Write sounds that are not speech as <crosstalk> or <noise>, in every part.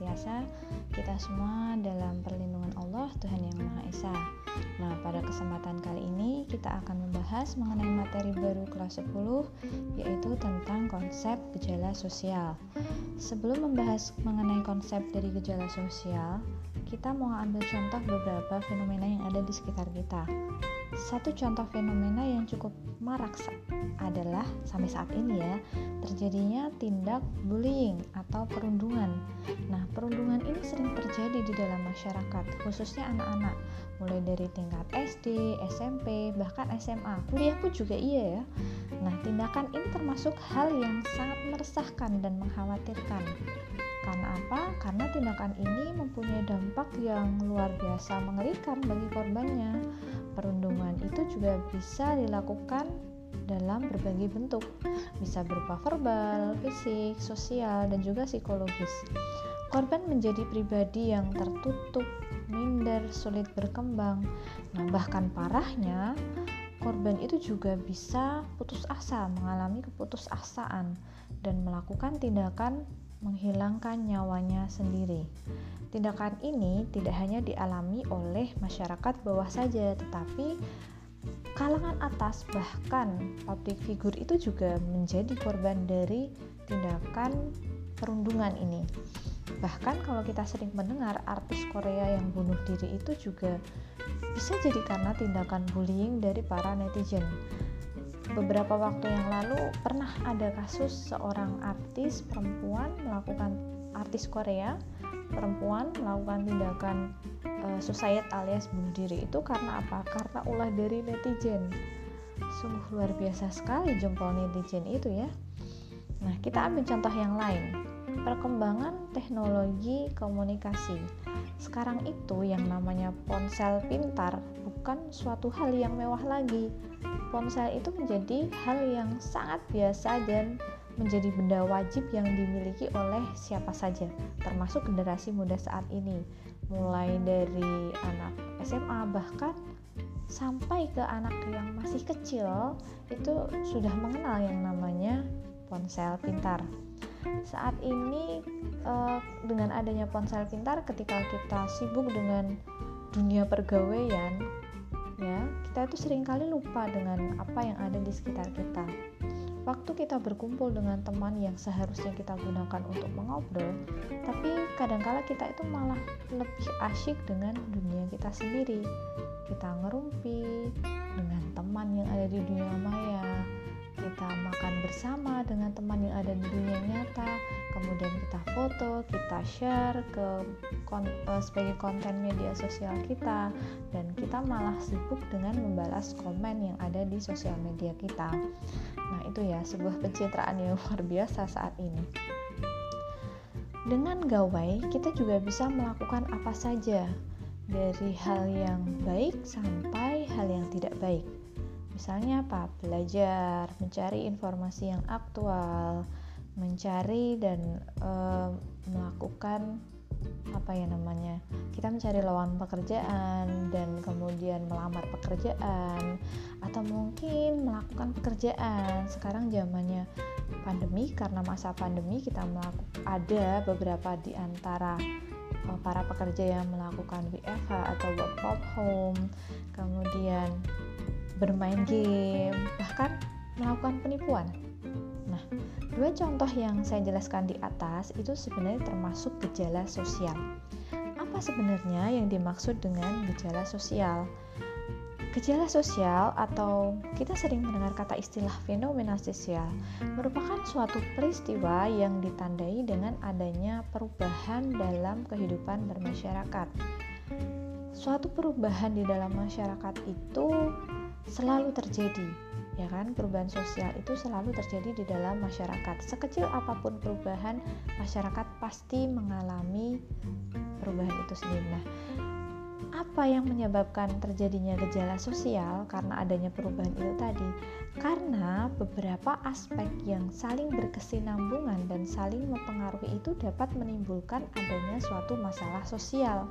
senantiasa kita semua dalam perlindungan Allah Tuhan Yang Maha Esa. Nah, pada kesempatan kali ini kita akan membahas mengenai materi baru kelas 10 yaitu tentang konsep gejala sosial. Sebelum membahas mengenai konsep dari gejala sosial, kita mau ambil contoh beberapa fenomena yang ada di sekitar kita. Satu contoh fenomena yang cukup marak adalah sampai saat ini ya, terjadinya tindak bullying atau perundungan. Nah, perundungan ini sering terjadi di dalam masyarakat, khususnya anak-anak, mulai dari tingkat SD, SMP, bahkan SMA. Kuliah pun juga iya ya. Nah, tindakan ini termasuk hal yang sangat meresahkan dan mengkhawatirkan. Karena apa? Karena tindakan ini mempunyai dampak yang luar biasa mengerikan bagi korbannya. Perundungan itu juga bisa dilakukan dalam berbagai bentuk, bisa berupa verbal, fisik, sosial, dan juga psikologis. Korban menjadi pribadi yang tertutup, minder, sulit berkembang. Nah, bahkan parahnya, korban itu juga bisa putus asa, mengalami keputusasaan, dan melakukan tindakan menghilangkan nyawanya sendiri. Tindakan ini tidak hanya dialami oleh masyarakat bawah saja, tetapi kalangan atas bahkan public figure itu juga menjadi korban dari tindakan perundungan ini. Bahkan kalau kita sering mendengar artis Korea yang bunuh diri itu juga bisa jadi karena tindakan bullying dari para netizen beberapa waktu yang lalu pernah ada kasus seorang artis perempuan melakukan artis Korea perempuan melakukan tindakan uh, suicide alias bunuh diri itu karena apa? Karena ulah dari netizen. Sungguh luar biasa sekali jempol netizen itu ya. Nah, kita ambil contoh yang lain. Perkembangan teknologi komunikasi. Sekarang itu yang namanya ponsel pintar bukan suatu hal yang mewah lagi, ponsel itu menjadi hal yang sangat biasa dan menjadi benda wajib yang dimiliki oleh siapa saja, termasuk generasi muda saat ini, mulai dari anak SMA bahkan sampai ke anak yang masih kecil itu sudah mengenal yang namanya ponsel pintar. Saat ini eh, dengan adanya ponsel pintar ketika kita sibuk dengan dunia pergauan ya kita itu sering kali lupa dengan apa yang ada di sekitar kita. Waktu kita berkumpul dengan teman yang seharusnya kita gunakan untuk mengobrol tapi kadangkala kita itu malah lebih asyik dengan dunia kita sendiri. Kita ngerumpi dengan teman yang ada di dunia maya kita makan bersama dengan teman yang ada di dunia nyata. Kemudian kita foto kita share ke kon uh, sebagai konten media sosial kita. Dan kita malah sibuk dengan membalas komen yang ada di sosial media kita. Nah itu ya sebuah pencitraan yang <laughs> luar biasa saat ini. Dengan gawai kita juga bisa melakukan apa saja. Dari hal yang baik sampai hal yang tidak baik Misalnya apa? Belajar, mencari informasi yang aktual, mencari dan e, melakukan apa ya namanya? Kita mencari lowongan pekerjaan dan kemudian melamar pekerjaan atau mungkin melakukan pekerjaan. Sekarang zamannya pandemi karena masa pandemi kita melakukan ada beberapa di antara eh, para pekerja yang melakukan WFH atau work from home, kemudian bermain game, bahkan melakukan penipuan. Nah, dua contoh yang saya jelaskan di atas itu sebenarnya termasuk gejala sosial. Apa sebenarnya yang dimaksud dengan gejala sosial? Gejala sosial atau kita sering mendengar kata istilah fenomena sosial merupakan suatu peristiwa yang ditandai dengan adanya perubahan dalam kehidupan bermasyarakat. Suatu perubahan di dalam masyarakat itu selalu terjadi ya kan? Perubahan sosial itu selalu terjadi di dalam masyarakat. Sekecil apa pun perubahan masyarakat pasti mengalami perubahan itu sendiri. Nah apa yang menyebabkan terjadinya gejala sosial karena adanya perubahan itu tadi? Karena beberapa aspek yang saling berkesinambungan dan saling mempengaruhi itu dapat menimbulkan adanya suatu masalah sosial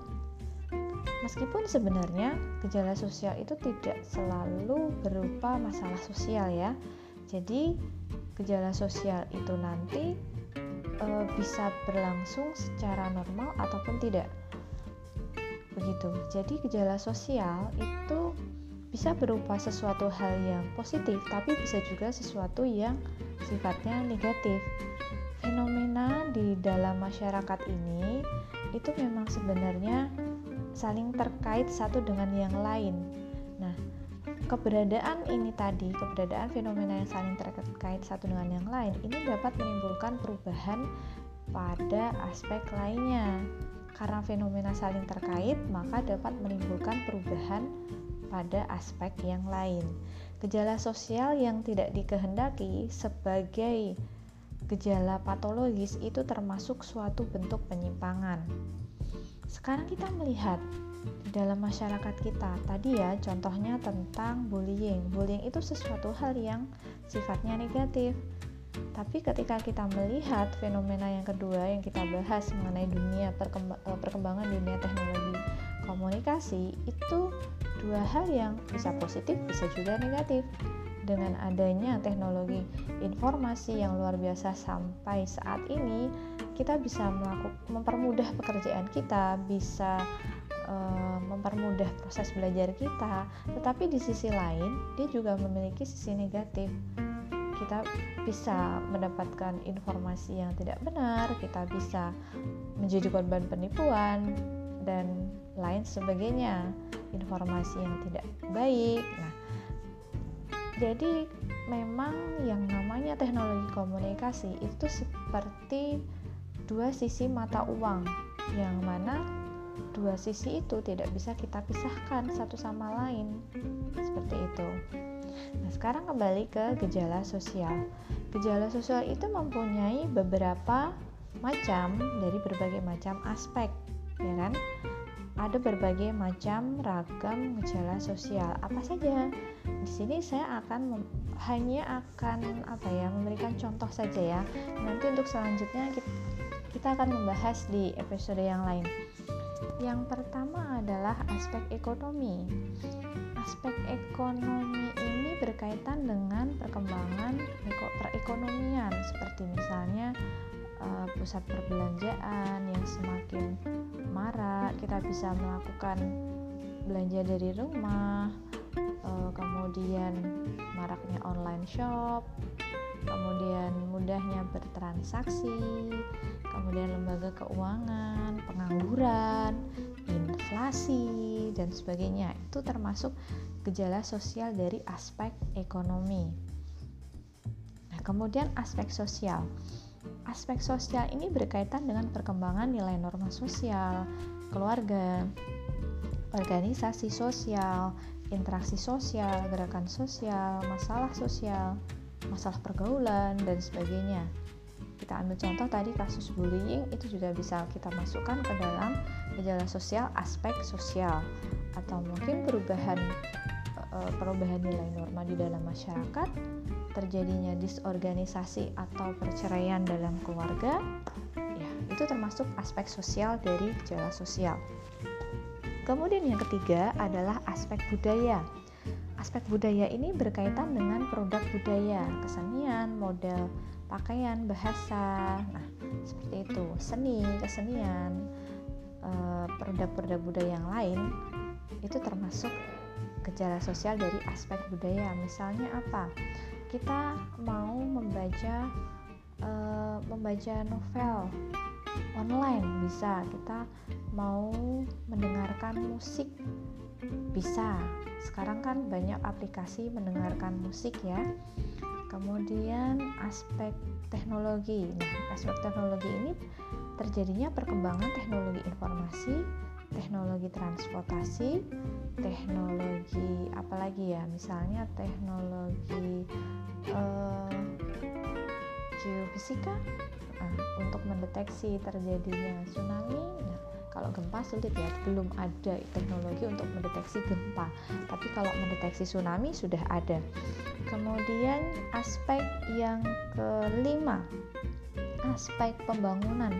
Meskipun sebenarnya gejala sosial itu tidak selalu berupa masalah sosial ya. Jadi gejala sosial itu nanti e, bisa berlangsung secara normal ataupun tidak. Begitu. Jadi gejala sosial itu bisa berupa sesuatu hal yang positif, tapi bisa juga sesuatu yang sifatnya negatif. Fenomena di dalam masyarakat ini itu memang sebenarnya saling terkait satu dengan yang lain. Nah, keberadaan ini tadi, keberadaan fenomena yang saling terkait satu dengan yang lain, ini dapat menimbulkan perubahan pada aspek lainnya. Karena fenomena saling terkait, maka dapat menimbulkan perubahan pada aspek yang lain. Gejala sosial yang tidak dikehendaki sebagai gejala patologis itu termasuk suatu bentuk penyimpangan. Sekarang kita melihat di dalam masyarakat kita. Tadi ya contohnya tentang bullying. Bullying itu sesuatu hal yang sifatnya negatif. Tapi ketika kita melihat fenomena yang kedua yang kita bahas mengenai dunia eh, perkembangan dunia teknologi komunikasi itu dua hal yang bisa positif bisa juga negatif dengan adanya teknologi informasi yang luar biasa sampai saat ini kita bisa melakukan mempermudah pekerjaan kita bisa uh, mempermudah proses belajar kita tetapi di sisi lain dia juga memiliki sisi negatif kita bisa mendapatkan informasi yang tidak benar kita bisa menjadi korban penipuan dan lain sebagainya informasi yang tidak baik. Nah, jadi memang yang namanya teknologi komunikasi itu seperti dua sisi mata uang yang mana dua sisi itu tidak bisa kita pisahkan satu sama lain seperti itu. Nah, sekarang kembali ke gejala sosial. Gejala sosial itu mempunyai beberapa macam dari berbagai macam aspek, ya kan? ada berbagai macam ragam gejala sosial. Apa saja? Di sini saya akan hanya akan apa ya memberikan contoh saja ya. Nanti untuk selanjutnya kita, kita akan membahas di episode yang lain. Yang pertama adalah aspek ekonomi. Aspek ekonomi ini berkaitan dengan perkembangan perekonomian seperti misalnya uh, pusat perbelanjaan yang semakin marak kita bisa melakukan belanja dari rumah uh, kemudian maraknya online shop kemudian mudahnya bertransaksi kemudian lembaga keuangan pengangguran inflasi dan sebagainya. Itu termasuk gejala sosial dari aspek ekonomi. Nah kemudian aspek sosial. Aspek sosial ini berkaitan dengan perkembangan nilai norma sosial, keluarga, organisasi sosial, interaksi sosial, gerakan sosial, masalah sosial, masalah pergaulan, dan sebagainya. Kita ambil contoh tadi kasus bullying itu juga bisa kita masukkan ke dalam gejala sosial aspek sosial atau mungkin perubahan eh, perubahan nilai norma di dalam masyarakat terjadinya disorganisasi atau perceraian dalam keluarga, ya itu termasuk aspek sosial dari gejala sosial. Kemudian yang ketiga adalah aspek budaya. Aspek budaya ini berkaitan dengan produk budaya, kesenian, model pakaian, bahasa. Nah, seperti itu. Seni, kesenian, eh, produk-produk budaya yang lain itu termasuk gejala sosial dari aspek budaya. Misalnya apa? kita mau membaca uh, membaca novel online bisa kita mau mendengarkan musik bisa. Sekarang kan banyak aplikasi mendengarkan musik ya. Kemudian aspek teknologi. Nah aspek teknologi ini terjadinya perkembangan teknologi informasi teknologi transportasi, teknologi apalagi ya, misalnya teknologi uh, geofisika. Uh, untuk mendeteksi terjadinya tsunami. Nah, kalau gempa sulit ya, belum ada teknologi untuk mendeteksi gempa. Tapi kalau mendeteksi tsunami sudah ada. Kemudian aspek yang kelima, aspek pembangunan.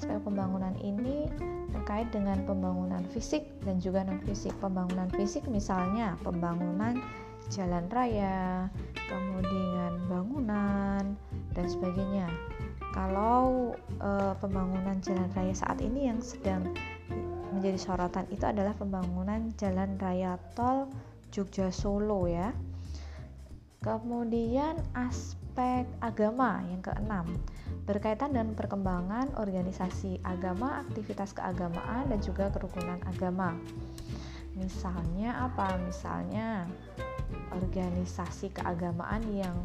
Aspek pembangunan ini terkait dengan pembangunan fisik dan juga non fisik. Pembangunan fisik misalnya pembangunan jalan raya, kemudian bangunan dan sebagainya. Kalau uh, pembangunan jalan raya saat ini yang sedang menjadi sorotan itu adalah pembangunan jalan raya tol Jogja Solo ya. Kemudian aspek agama yang keenam berkaitan dengan perkembangan organisasi agama, aktivitas keagamaan dan juga kerukunan agama. Misalnya apa? Misalnya organisasi keagamaan yang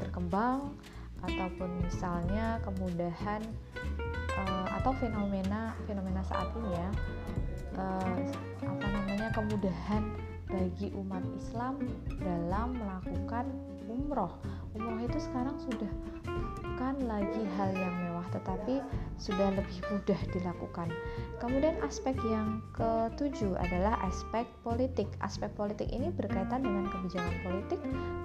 berkembang ataupun misalnya kemudahan uh, atau fenomena fenomena saat ini ya uh, apa namanya kemudahan bagi umat Islam dalam melakukan umroh. Umroh itu sekarang sudah bukan lagi hal yang mewah tetapi sudah lebih mudah dilakukan. Kemudian aspek yang ketujuh adalah aspek politik. Aspek politik ini berkaitan dengan kebijakan politik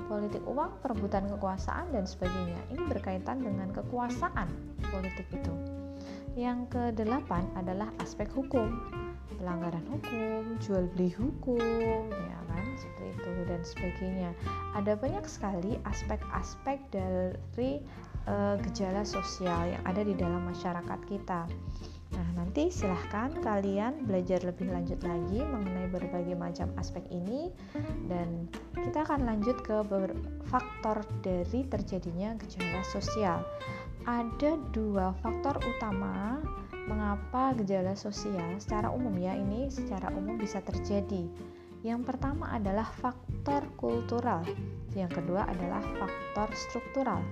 politik uang perebutan kekuasaan dan sebagainya. Ini berkaitan dengan kekuasaan politik itu. Yang kedelapan adalah aspek hukum. Pelanggaran hukum jual beli hukum ya kan? Seperti itu dan sebagainya. Ada banyak sekali aspek-aspek dari uh, gejala sosial yang ada di dalam masyarakat kita. Nah, nanti silahkan kalian belajar lebih lanjut lagi mengenai berbagai macam aspek ini dan kita akan lanjut ke faktor dari terjadinya gejala sosial. Ada dua faktor utama mengapa gejala sosial secara umum ya ini secara umum bisa terjadi. Yang pertama adalah faktor kultural, yang kedua adalah faktor struktural.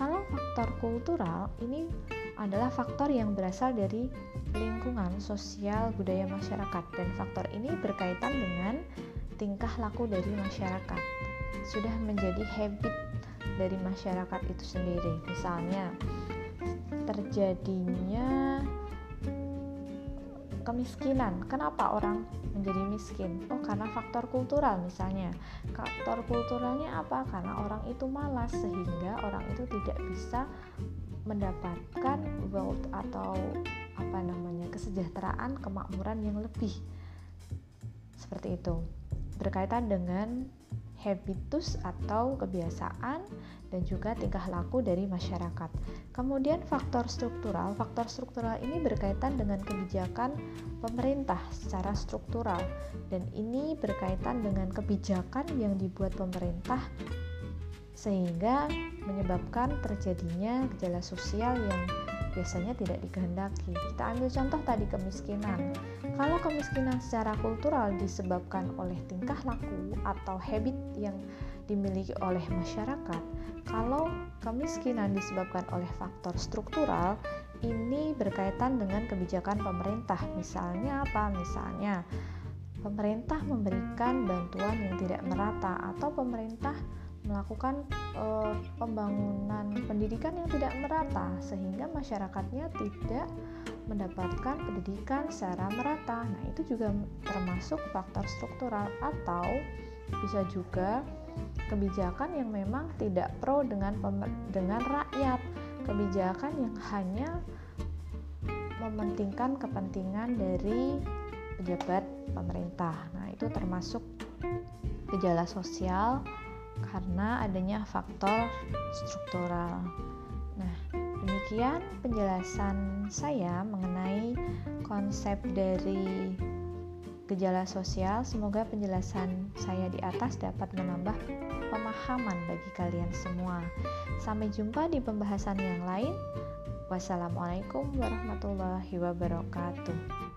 Kalau faktor kultural ini adalah faktor yang berasal dari lingkungan sosial budaya masyarakat dan faktor ini berkaitan dengan tingkah laku dari masyarakat. Sudah menjadi habit dari masyarakat itu sendiri. Misalnya terjadinya kemiskinan. Kenapa orang menjadi miskin? Oh, karena faktor kultural misalnya. Faktor kulturalnya apa? Karena orang itu malas sehingga orang itu tidak bisa mendapatkan wealth atau apa namanya kesejahteraan, kemakmuran yang lebih. Seperti itu. Berkaitan dengan habitus atau kebiasaan dan juga tingkah laku dari masyarakat. Kemudian faktor struktural, faktor struktural ini berkaitan dengan kebijakan pemerintah secara struktural dan ini berkaitan dengan kebijakan yang dibuat pemerintah sehingga menyebabkan terjadinya gejala sosial yang biasanya tidak dikehendaki. Kita ambil contoh tadi kemiskinan. Kalau kemiskinan secara kultural disebabkan oleh tingkah laku atau habit yang dimiliki oleh masyarakat, kalau kemiskinan disebabkan oleh faktor struktural, ini berkaitan dengan kebijakan pemerintah. Misalnya apa? Misalnya pemerintah memberikan bantuan yang tidak merata atau pemerintah melakukan e, pembangunan pendidikan yang tidak merata sehingga masyarakatnya tidak mendapatkan pendidikan secara merata. Nah, itu juga termasuk faktor struktural atau bisa juga kebijakan yang memang tidak pro dengan dengan rakyat, kebijakan yang hanya mementingkan kepentingan dari pejabat pemerintah. Nah, itu termasuk gejala sosial karena adanya faktor struktural. Nah, demikian penjelasan saya mengenai konsep dari gejala sosial. Semoga penjelasan saya di atas dapat menambah pemahaman bagi kalian semua. Sampai jumpa di pembahasan yang lain. Wassalamualaikum warahmatullahi wabarakatuh.